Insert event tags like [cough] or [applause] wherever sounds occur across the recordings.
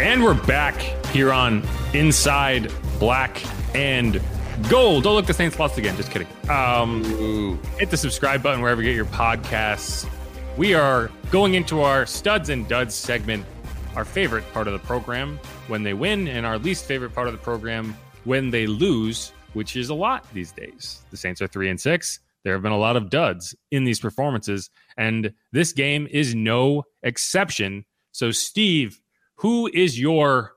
And we're back here on Inside Black and Gold. Don't look the Saints lost again. Just kidding. Um, hit the subscribe button wherever you get your podcasts. We are going into our studs and duds segment, our favorite part of the program when they win, and our least favorite part of the program when they lose, which is a lot these days. The Saints are three and six. There have been a lot of duds in these performances, and this game is no exception. So, Steve, who is your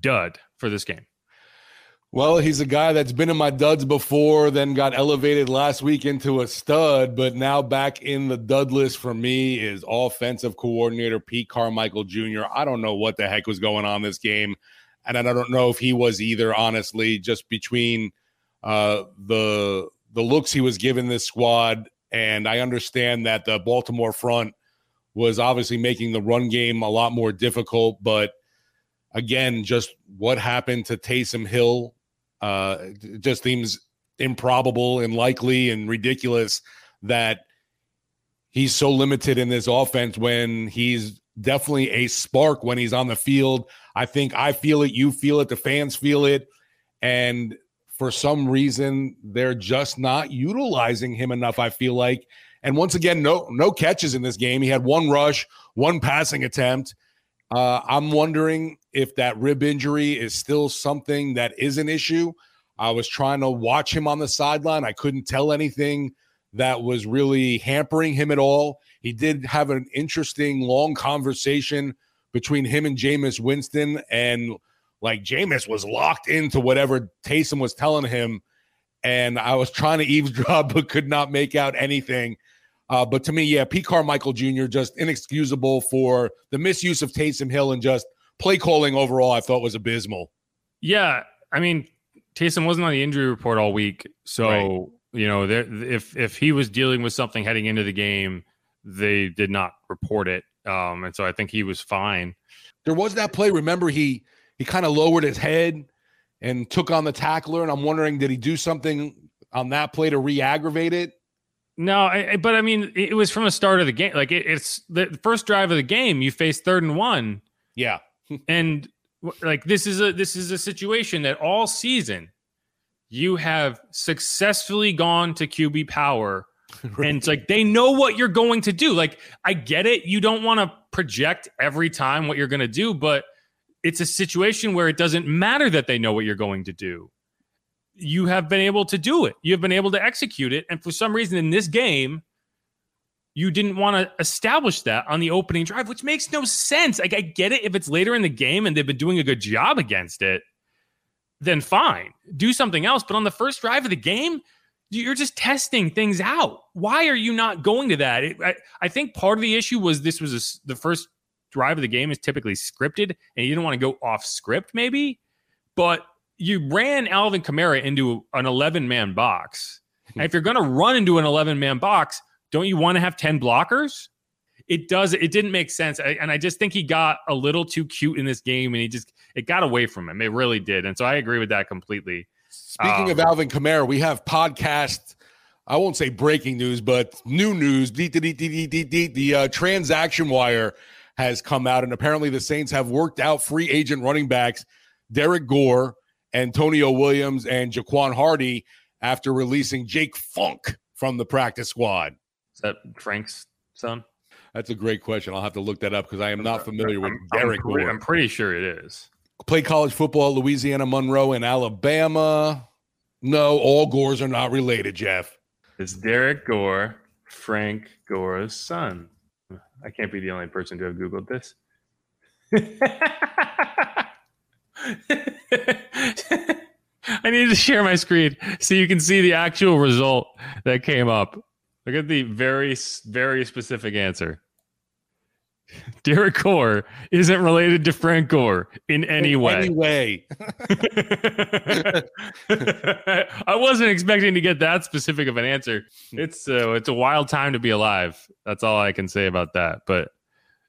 dud for this game? Well, he's a guy that's been in my duds before, then got elevated last week into a stud, but now back in the dud list for me is offensive coordinator Pete Carmichael Jr. I don't know what the heck was going on this game, and I don't know if he was either. Honestly, just between uh, the the looks he was giving this squad, and I understand that the Baltimore front was obviously making the run game a lot more difficult. But again, just what happened to Taysom Hill uh, just seems improbable and likely and ridiculous that he's so limited in this offense when he's definitely a spark when he's on the field. I think I feel it, you feel it, the fans feel it. And for some reason, they're just not utilizing him enough, I feel like. And once again, no no catches in this game. He had one rush, one passing attempt. Uh, I'm wondering if that rib injury is still something that is an issue. I was trying to watch him on the sideline. I couldn't tell anything that was really hampering him at all. He did have an interesting long conversation between him and Jameis Winston, and like Jameis was locked into whatever Taysom was telling him. And I was trying to [laughs] eavesdrop, but could not make out anything. Uh, but to me, yeah, Pete Carmichael Jr. just inexcusable for the misuse of Taysom Hill and just play calling overall. I thought was abysmal. Yeah, I mean, Taysom wasn't on the injury report all week, so right. you know, there, if if he was dealing with something heading into the game, they did not report it, um, and so I think he was fine. There was that play. Remember, he he kind of lowered his head and took on the tackler, and I'm wondering, did he do something on that play to re-aggravate it? No, I, but I mean, it was from the start of the game. Like it, it's the first drive of the game. You face third and one. Yeah, [laughs] and like this is a this is a situation that all season you have successfully gone to QB power, [laughs] right. and it's like they know what you're going to do. Like I get it. You don't want to project every time what you're going to do, but it's a situation where it doesn't matter that they know what you're going to do you have been able to do it. You have been able to execute it. And for some reason in this game, you didn't want to establish that on the opening drive, which makes no sense. Like, I get it if it's later in the game and they've been doing a good job against it, then fine, do something else. But on the first drive of the game, you're just testing things out. Why are you not going to that? It, I, I, think part of the issue was this was a, the first drive of the game is typically scripted, and you didn't want to go off script, maybe. But you ran Alvin Kamara into an 11 man box. And if you're going to run into an 11 man box, don't you want to have 10 blockers? It does. It didn't make sense. and I just think he got a little too cute in this game and he just, it got away from him. It really did. And so I agree with that completely. Speaking um, of Alvin Kamara, we have podcast. I won't say breaking news, but new news. The uh, transaction wire has come out, and apparently the Saints have worked out free agent running backs Derrick Gore Antonio Williams and Jaquan Hardy after releasing Jake Funk from the practice squad. Is that Frank's son? That's a great question. I'll have to look that up because I am not familiar with I'm, Derrick I'm, Gore. I'm pretty sure it is. Played college football Louisiana Monroe and Alabama. No, all Gores are not related, Jeff. It's Derrick Gore, Frank Gore's son. I can't be the only person to have Googled this. I need to share my screen so you can see the actual result that came up. Look at the very, very specific answer. [laughs] Derrick Gore isn't related to Frank Gore in any In way. Any way. [laughs] [laughs] I wasn't expecting to get that specific of an answer. It's uh, it's a wild time to be alive. That's all I can say about that. But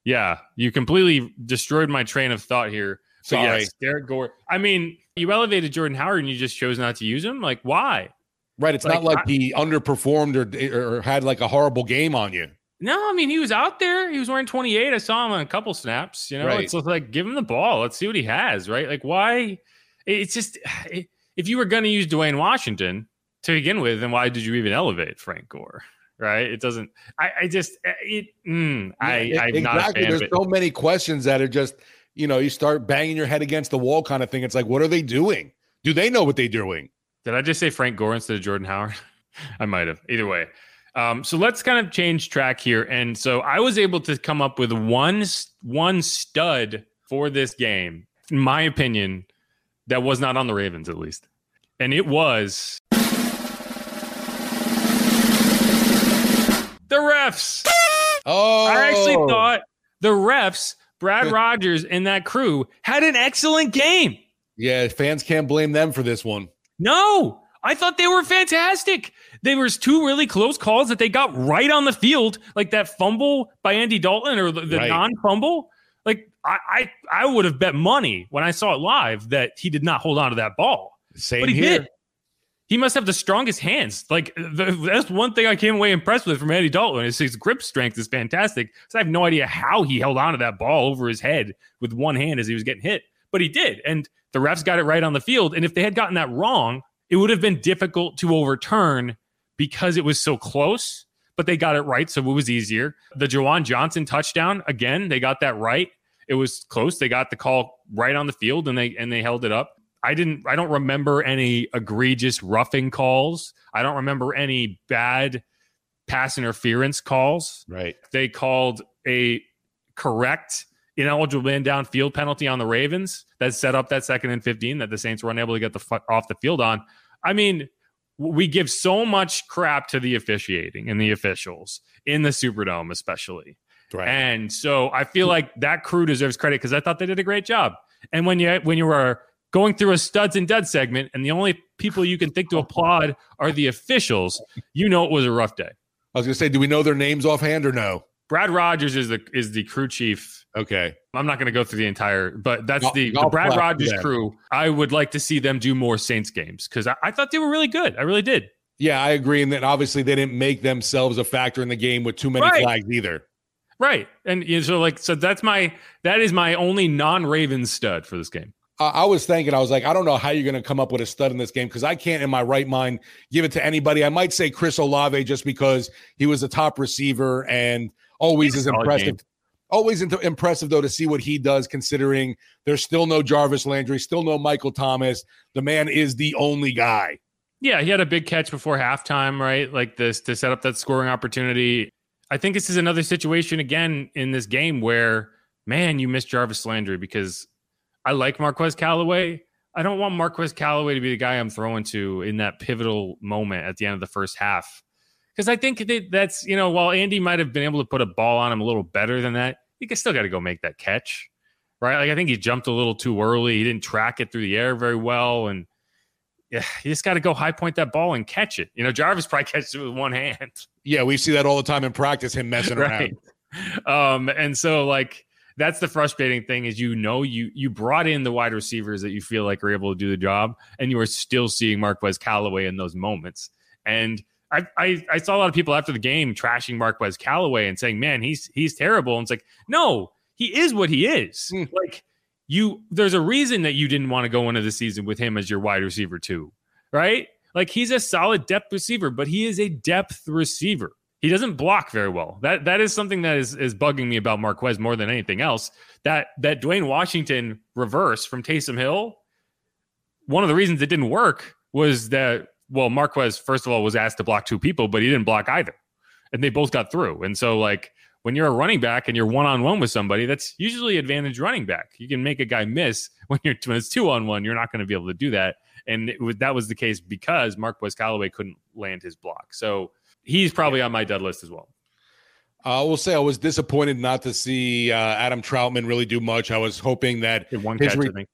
yeah, you completely destroyed my train of thought here. So Sorry. yes, Derrick Gore. I mean, you elevated Jordan Howard and you just chose not to use him. Like, why? Right. It's not Like, like he underperformed or, or had like a horrible game on you. No, I mean he was out there. He was wearing 28. I saw him on a couple snaps. You know, Right. it's like give him the ball. Let's see what he has. Right? Like why? It's just [sighs] if you were going to use Dwayne Washington to begin with, then why did you even elevate Frank Gore? Right? It doesn't. I, I just it. Mm, I Yeah, I'm exactly. not a fan There's it. so many questions that are just, you know, you start banging your head against the wall kind of thing. It's like, what are they doing? Do they know what they're doing? Did I just say Frank Gore instead of Jordan Howard? [laughs] I might have. Either way. Um, so let's kind of change track here. And so I was able to come up with one one stud for this game, in my opinion, that was not on the Ravens at least. And it was the refs. Oh, I actually thought the refs, Brad [laughs] Rogers and that crew had an excellent game. Yeah, fans can't blame them for this one. No, I thought they were fantastic. There was two really close calls that they got right on the field, like that fumble by Andy Dalton or the, the Right. non-fumble. Like I, I, I would have bet money when I saw it live that he did not hold on to that ball, Same but he here. did. He must have the strongest hands. Like the, that's one thing I came away impressed with from Andy Dalton. Is his grip strength is fantastic. So I have no idea how he held on to that ball over his head with one hand as he was getting hit, but he did. And the refs got it right on the field. And if they had gotten that wrong, it would have been difficult to overturn because it was so close. But they got it right, so it was easier. The Juwan Johnson touchdown again, they got that right. It was close. They got the call right on the field, and they and they held it up. I didn't. I don't remember any egregious roughing calls. I don't remember any bad pass interference calls. Right. They called a correct ineligible man downfield penalty on the Ravens that set up that second and 15 that the Saints were unable to get the fu- off the field on. I mean, we give so much crap to the officiating and the officials in the Superdome, especially. Right. And so I feel like that crew deserves credit because I thought they did a great job. And when you when you were going through a studs and duds segment, and the only people you can think to applaud are the officials, you know it was a rough day. I was gonna say, do we know their names offhand or no? Brad Rogers is the is the crew chief. Okay. I'm not going to go through the entire, but that's I'll- the, the Brad Rogers them. crew. I would like to see them do more Saints games because I, I thought they were really good. I really did. Yeah, I agree. And that obviously they didn't make themselves a factor in the game with too many Right. flags either. Right, and you know, so like so that's my that is my only non Ravens stud for this game. I, I was thinking, I was like, I don't know how you're going to come up with a stud in this game because I can't, in my right mind, give it to anybody. I might say Chris Olave just because he was a top receiver and always is had a solid impressive. Always into, impressive though to see what he does, considering there's still no Jarvis Landry, still no Michael Thomas. The man is the only guy. Yeah, he had a big catch before halftime, right? Like this to set up that scoring opportunity. I think this is another situation again in this game where, man, you miss Jarvis Landry because I like Marquez Callaway. I don't want Marquez Callaway to be the guy I'm throwing to in that pivotal moment at the end of the first half. Because I think that that's, you know, while Andy might have been able to put a ball on him a little better than that, you still got to go make that catch, right? Like I think he jumped a little too early. He didn't track it through the air very well. And [sighs] yeah, you just got to go high point that ball and catch it. You know, Jarvis [laughs] probably catches it with one hand. Yeah, we see that all the time in practice, him messing [laughs] right. around. Um, and so like that's the frustrating thing is you know you you brought in the wide receivers that you feel like are able to do the job, and you are still seeing Marquez Callaway in those moments. And I, I I saw a lot of people after the game trashing Marquez Callaway and saying, "Man, he's he's terrible." And it's like, no, he is what he is. Hmm. Like you, there's a reason that you didn't want to go into the season with him as your wide receiver too, right? Like he's a solid depth receiver, but he is a depth receiver. He doesn't block very well. That that is something that is is bugging me about Marquez more than anything else. That that Dwayne Washington reverse from Taysom Hill. One of the reasons it didn't work was that well, Marquez first of all was asked to block two people, but he didn't block either, and they both got through. And so like when you're a running back and you're one on one with somebody, that's usually advantage running back. You can make a guy miss [laughs] when you're when it's two on one. You're not going to be able to do that. and it was, that was the case because Mark Marquez Callaway couldn't land his block. So he's probably on my dud list as well. I will say I was disappointed not to see uh, Adam Trautman really do much. I was hoping that one catch, re-.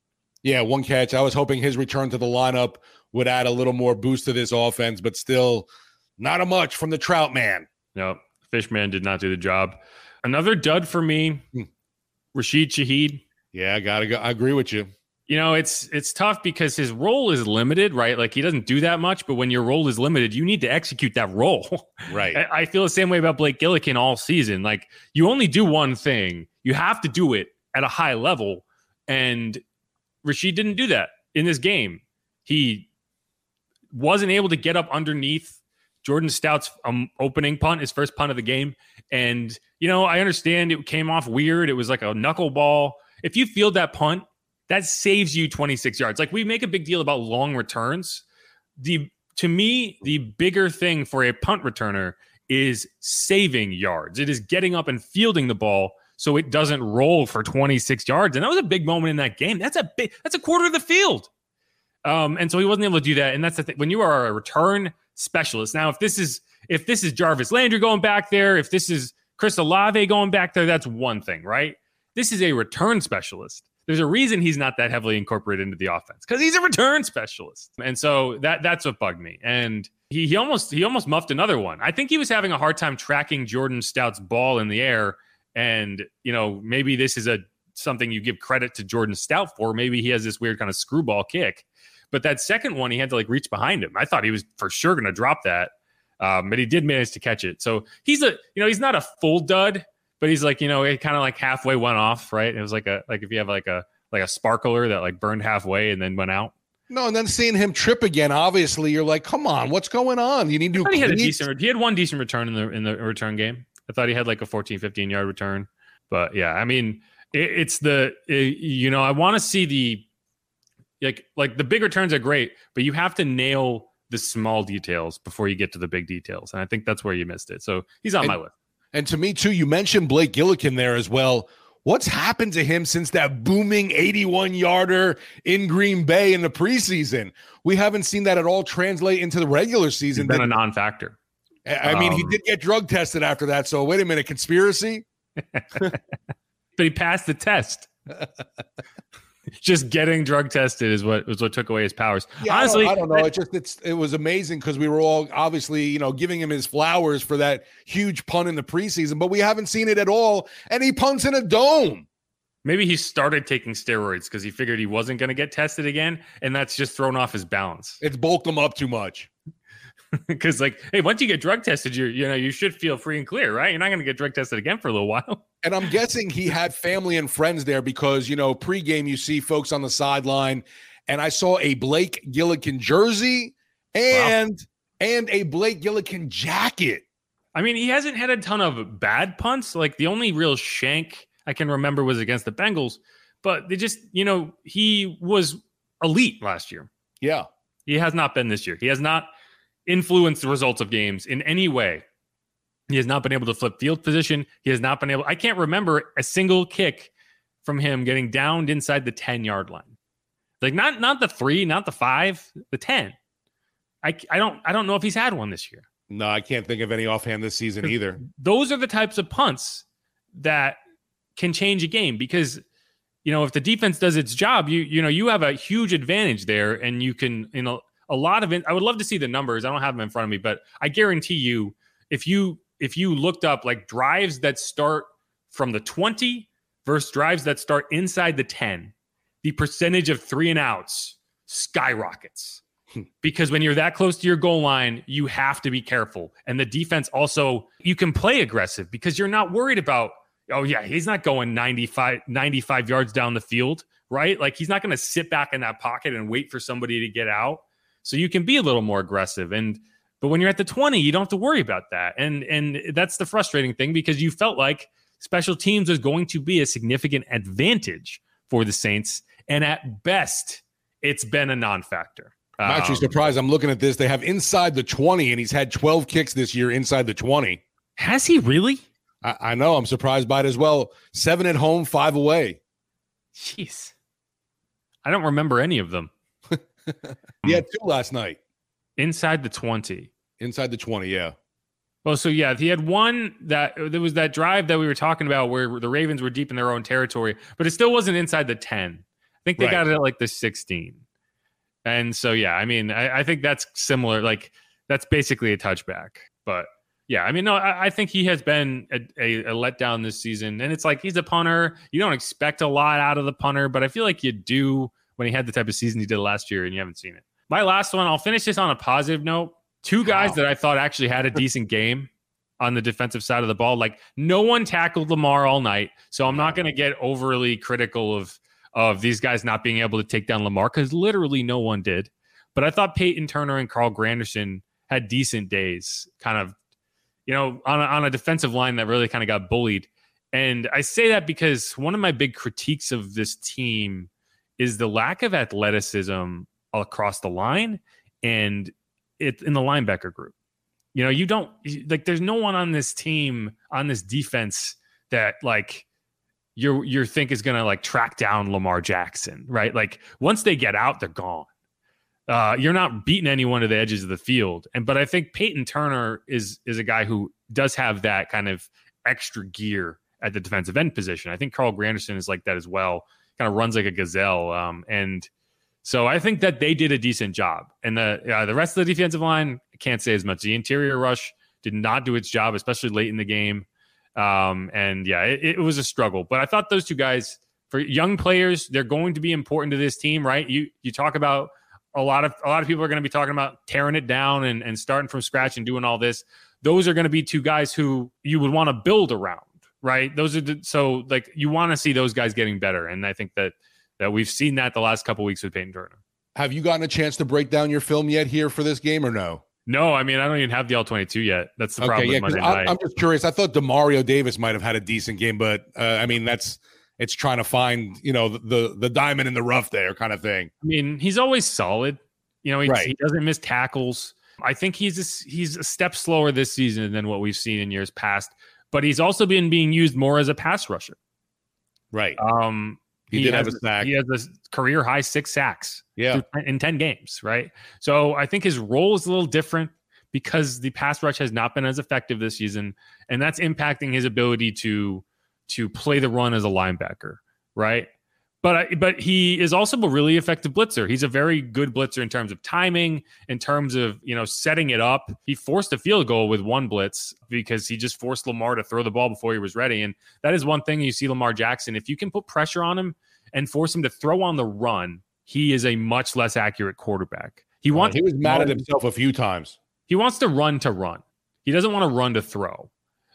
Yeah, one catch. I was hoping his return to the lineup would add a little more boost to this offense, but still not a much from the Trout man. No, Fishman did not do the job. Another dud for me, hmm. Rashid Shaheed. Yeah, I gotta go. I agree with you. You know, it's it's tough because his role is limited, right? Like he doesn't do that much, but when your role is limited, you need to execute that role. [laughs] Right. I, I feel the same way about Blake Gillikin all season. Like you only do one thing. You have to do it at a high level. And Rashid didn't do that in this game. He wasn't able to get up underneath Jordan Stout's um, opening punt, his first punt of the game. And, you know, I understand it came off weird. It was like a knuckleball. If you field that punt, that saves you 26 yards. Like we make a big deal about long returns. The to me, the bigger thing for a punt returner is saving yards. It is getting up and fielding the ball so it doesn't roll for 26 yards. And that was a big moment in that game. That's a big that's a quarter of the field. Um, and so he wasn't able to do that. And that's the thing. When you are a return specialist, now if this is if this is Jarvis Landry going back there, if this is Chris Olave going back there, that's one thing, right? This is a return specialist. There's a reason he's not that heavily incorporated into the offense because he's a return specialist. And so that that's what bugged me. And he he almost he almost muffed another one. I think he was having a hard time tracking Jordan Stout's ball in the air. And you know maybe this is a something you give credit to Jordan Stout for. Maybe he has this weird kind of screwball kick. But that second one, he had to like reach behind him. I thought he was for sure going to drop that, um, but he did manage to catch it. So he's a you know he's not a full dud, but he's like you know it kind of like halfway went off. Right? It was like a like if you have like a like a sparkler that like burned halfway and then went out. No, and then seeing him trip again, obviously you're like, come on, what's going on? You need to. He had a decent. He had one decent return in the in the return game. I thought he had like a 14, 15 yard return. But yeah, I mean, it, it's the it, you know I want to see the like like the big returns are great, but you have to nail the small details before you get to the big details, and I think that's where you missed it. So he's on and, my list. And to me too, you mentioned Blake Gillikin there as well. What's happened to him since that booming 81 yarder in Green Bay in the preseason? We haven't seen that at all translate into the regular season. He's been a non factor. I mean, um, he did get drug tested after that. So wait a minute, conspiracy? [laughs] but he passed the test. [laughs] just getting drug tested is what was what took away his powers. Yeah, Honestly, I don't, I don't know. It just it's it was amazing because we were all obviously you know giving him his flowers for that huge punt in the preseason, but we haven't seen it at all, and he punts in a dome. Maybe he started taking steroids because he figured he wasn't going to get tested again, and that's just thrown off his balance. It's bulked him up too much. [laughs] Because like, hey, once you get drug tested, you you know you should feel free and clear, right? You're not going to get drug tested again for a little [laughs] while. And I'm guessing he had family and friends there because you know pregame you see folks on the sideline, and I saw a Blake Gillikin jersey and wow. and a Blake Gillikin jacket. I mean, he hasn't had a ton of bad punts. Like the only real shank I can remember was against the Bengals, but they just you know he was elite last year. Yeah, he has not been this year. He has not influence the results of games in any way. He has not been able to flip field position. He has not been able. I can't remember a single kick from him getting downed inside the 10 yard line. Like not not the three, not the five, the 10. I, I don't I don't know if he's had one this year. No, I can't think of any offhand this season either. Those are the types of punts that can change a game because you know if the defense does its job, you you know you have a huge advantage there, and you can you know a lot of it. I would love to see the numbers. I don't have them in front of me, but I guarantee you, if you if you looked up like drives that start from the 20 versus drives that start inside the 10, the percentage of three and outs skyrockets. Hmm. because when you're that close to your goal line, you have to be careful. And the defense also, you can play aggressive because you're not worried about, oh, yeah, he's not going 95, 95 yards down the field, right? Like he's not going to sit back in that pocket and wait for somebody to get out. So you can be a little more aggressive. And but when you're at the 20, you don't have to worry about that. And and that's the frustrating thing because you felt like special teams was going to be a significant advantage for the Saints. And at best, it's been a non-factor. I'm actually um, surprised. I'm looking at this. They have inside the 20, and he's had 12 kicks this year inside the 20. Has he really? I, I know. I'm surprised by it as well. Seven at home, five away. Jeez. I don't remember any of them. He had two last night inside the 20. Inside the 20, yeah. Well, so yeah, he had one that there was that drive that we were talking about where the Ravens were deep in their own territory, but it still wasn't inside the 10. I think they right. got it at like the 16. And so, yeah, I mean, I, I, think that's similar. Like, that's basically a touchback. But yeah, I mean, no, I, I think he has been a, a, a, letdown this season. And it's like he's a punter. You don't expect a lot out of the punter, but I feel like you do when he had the type of season he did last year and you haven't seen it. My last one, I'll finish this on a positive note. Two guys wow. that I thought actually had a [laughs] decent game on the defensive side of the ball. Like, no one tackled Lamar all night. So I'm not going to get overly critical of of these guys not being able to take down Lamar because literally no one did. But I thought Peyton Turner and Carl Granderson had decent days, kind of, you know, on a, on a defensive line that really kind of got bullied. And I say that because one of my big critiques of this team is the lack of athleticism across the line and it in the linebacker group. You know, you don't like there's no one on this team on this defense that like your your think is going to like track down Lamar Jackson, right? Like once they get out, they're gone. Uh, you're not beating anyone to the edges of the field, and but I think Peyton Turner is is a guy who does have that kind of extra gear at the defensive end position. I think Carl Granderson is like that as well. Kind of runs like a gazelle, um, and so I think that they did a decent job. And the uh, the rest of the defensive line can't say as much. The interior rush did not do its job, especially late in the game. Um, and yeah, it, it was a struggle. But I thought those two guys, for young players, they're going to be important to this team, right? You you talk about a lot of a lot of people are going to be talking about tearing it down and, and starting from scratch and doing all this. Those are going to be two guys who you would want to build around, right? Those are the, so like you want to see those guys getting better, and I think that that we've seen that the last couple weeks with Peyton Turner. Have you gotten a chance to break down your film yet here for this game or no? No, I mean I don't even have the All twenty two yet. That's the problem. Okay, yeah, I, am just curious. I thought Demario Davis might have had a decent game, but uh, I mean that's it's trying to find you know the the diamond in the rough there kind of thing. I mean he's always solid. You know he, right. he doesn't miss tackles. I think he's a, he's a step slower this season than what we've seen in years past, but he's also been being used more as a pass rusher. Right. Um, he, he did have a sack. He has a career high six sacks. Yeah. in ten games, right? So I think his role is a little different because the pass rush has not been as effective this season, and that's impacting his ability to to play the run as a linebacker, right? But but he is also a really effective blitzer. He's a very good blitzer in terms of timing, in terms of you know setting it up. He forced a field goal with one blitz because he just forced Lamar to throw the ball before he was ready, and that is one thing you see Lamar Jackson. If you can put pressure on him and force him to throw on the run, he is a much less accurate quarterback. He oh, wants. he was mad at himself a few times. He wants to run to run. He doesn't want to run to throw,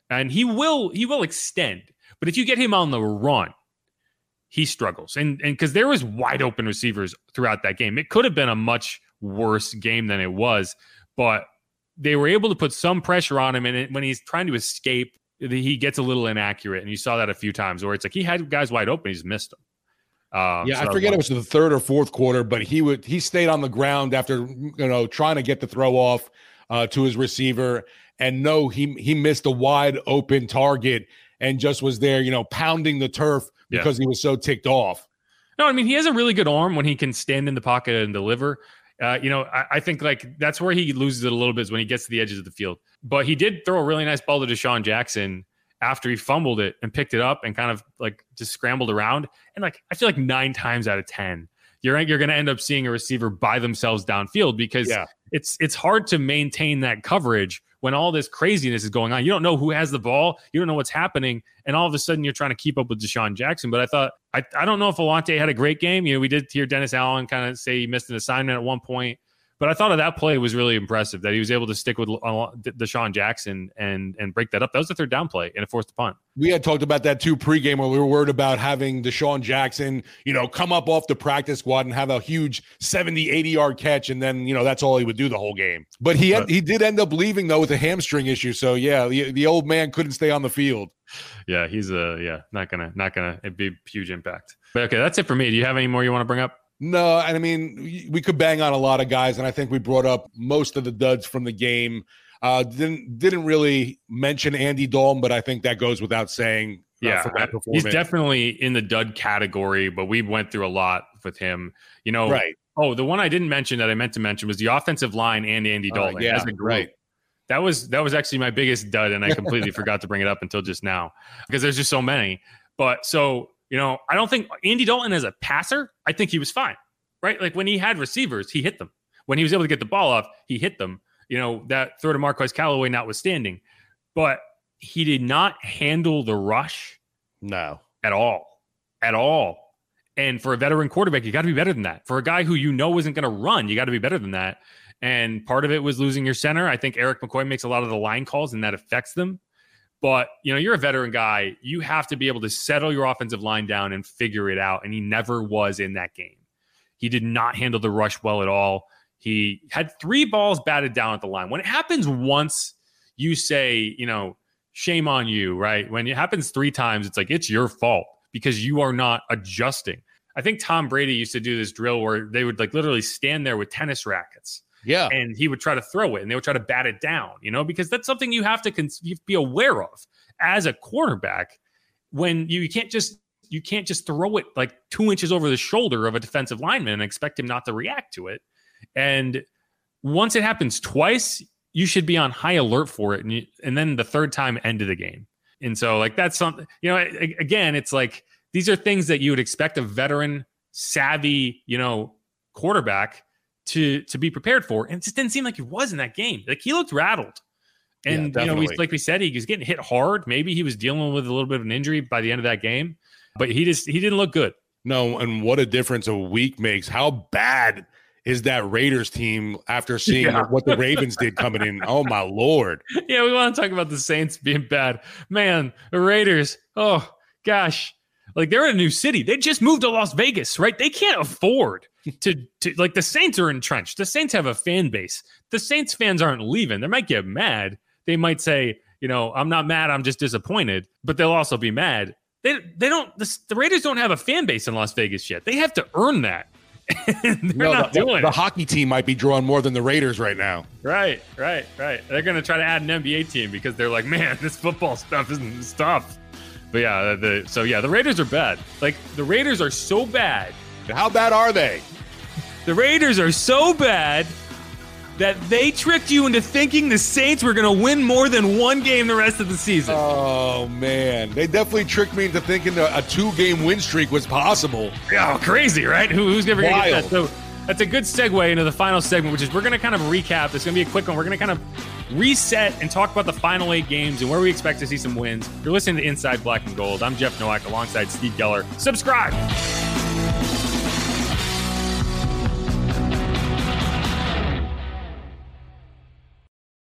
and he will. He will extend. But if you get him on the run, he struggles. And and because there was wide open receivers throughout that game, it could have been a much worse game than it was. But they were able to put some pressure on him, and it, when he's trying to escape, he gets a little inaccurate. And you saw that a few times where it's like he had guys wide open, he's missed them. Um, yeah, so I forget it was the third or fourth quarter, but he would he stayed on the ground after you know trying to get the throw off uh, to his receiver, and no, he he missed a wide open target and just was there, you know, pounding the turf because yeah. he was so ticked off. No, I mean he has a really good arm when he can stand in the pocket and deliver. Uh, you know, I, I, think like that's where he loses it a little bit is when he gets to the edges of the field. But he did throw a really nice ball to DeSean Jackson after he fumbled it and picked it up and kind of like just scrambled around. And like I feel like nine times out of ten, you're you're going to end up seeing a receiver by themselves downfield because yeah. it's it's hard to maintain that coverage when all this craziness is going on. You don't know who has the ball, you don't know what's happening, and all of a sudden you're trying to keep up with DeSean Jackson. But I thought I, I don't know if Alontae had a great game. You know, we did hear Dennis Allen kind of say he missed an assignment at one point. But I thought of that play was really impressive that he was able to stick with DeSean Jackson and and break that up. That was the third down play and it forced a punt. We had talked about that too pregame where we were worried about having DeSean Jackson, you know, come up off the practice squad and have a huge 70, 80 yard catch. And then, you know, that's all he would do the whole game. But he had, he did end up leaving though with a hamstring issue. So yeah, the, the old man couldn't stay on the field. Yeah, he's a uh, yeah, not gonna not gonna be huge impact. But okay, that's it for me. Do you have any more you want to bring up? No, and I mean we could bang on a lot of guys, and I think we brought up most of the duds from the game. Uh, didn't didn't really mention Andy Dalton, but I think that goes without saying. Uh, yeah, he's definitely in the dud category, but we went through a lot with him. You know, right? Oh, the one I didn't mention that I meant to mention was the offensive line and Andy Uh, Dalton. yeah, a group. right. That was that was actually my biggest dud, and I completely [laughs] forgot to bring it up until just now because there's just so many. But so you know, I don't think Andy Dalton as a passer, I think he was fine, right? Like when he had receivers, he hit them. When he was able to get the ball off, he hit them. You know that throw to Marquez Callaway notwithstanding, but he did not handle the rush No. at all, at all. And for a veteran quarterback, you got to be better than that. For a guy who you know isn't going to run, you got to be better than that. And part of it was losing your center. I think Erik McCoy makes a lot of the line calls, and that affects them. But you know, you're a veteran guy. You have to be able to settle your offensive line down and figure it out. And he never was in that game. He did not handle the rush well at all. He had three balls batted down at the line. When it happens once, you say, you know, shame on you, right? When it happens three times, it's like it's your fault because you are not adjusting. I think Tom Brady used to do this drill where they would like literally stand there with tennis rackets Yeah. and he would try to throw it and they would try to bat it down, you know, because that's something you have to to be aware of as a quarterback when you, you can't just you can't just throw it like two inches over the shoulder of a defensive lineman and expect him not to react to it. And once it happens twice, you should be on high alert for it. And, you, and then the third time, end of the game. And so, like, that's something, you know, again, it's like these are things that you would expect a veteran, savvy, you know, quarterback to to be prepared for. And it just didn't seem like he was in that game. Like, he looked rattled. And, Yeah, you know, we, like we said, he was getting hit hard. Maybe he was dealing with a little bit of an injury by the end of that game, but he just, he didn't look good. No, and what a difference a week makes. How bad is that Raiders team after seeing Yeah. what the Ravens did coming in? Oh my lord. [laughs] yeah, we want to talk about the Saints being bad. Man, the Raiders, oh gosh. Like they're in a new city. They just moved to Las Vegas, right? They can't afford to to like the Saints are entrenched. The Saints have a fan base. The Saints fans aren't leaving. They might get mad. They might say, you know, I'm not mad, I'm just disappointed, but they'll also be mad. They they don't the, the Raiders don't have a fan base in Las Vegas yet. They have to earn that. [laughs] They're No, not the, doing the it. hockey team might be drawing more than the Raiders right now. Right, right, right. They're going to try to add an NBA team because they're like, man, this football stuff isn't stuff. But yeah, the so yeah, the Raiders are bad. Like the Raiders are so bad. How bad are they? The Raiders are so bad that they tricked you into thinking the Saints were going to win more than one game the rest of the season. Oh man, they definitely tricked me into thinking a, a two-game win streak was possible. Oh, crazy, right? Who, who's ever going to get that? So that's a good segue into the final segment, which is we're going to kind of recap. It's going to be a quick one. We're going to kind of reset and talk about the final eight games and where we expect to see some wins. You're listening to Inside Black and Gold. I'm Jeff Nowak alongside Steve Geller. Subscribe.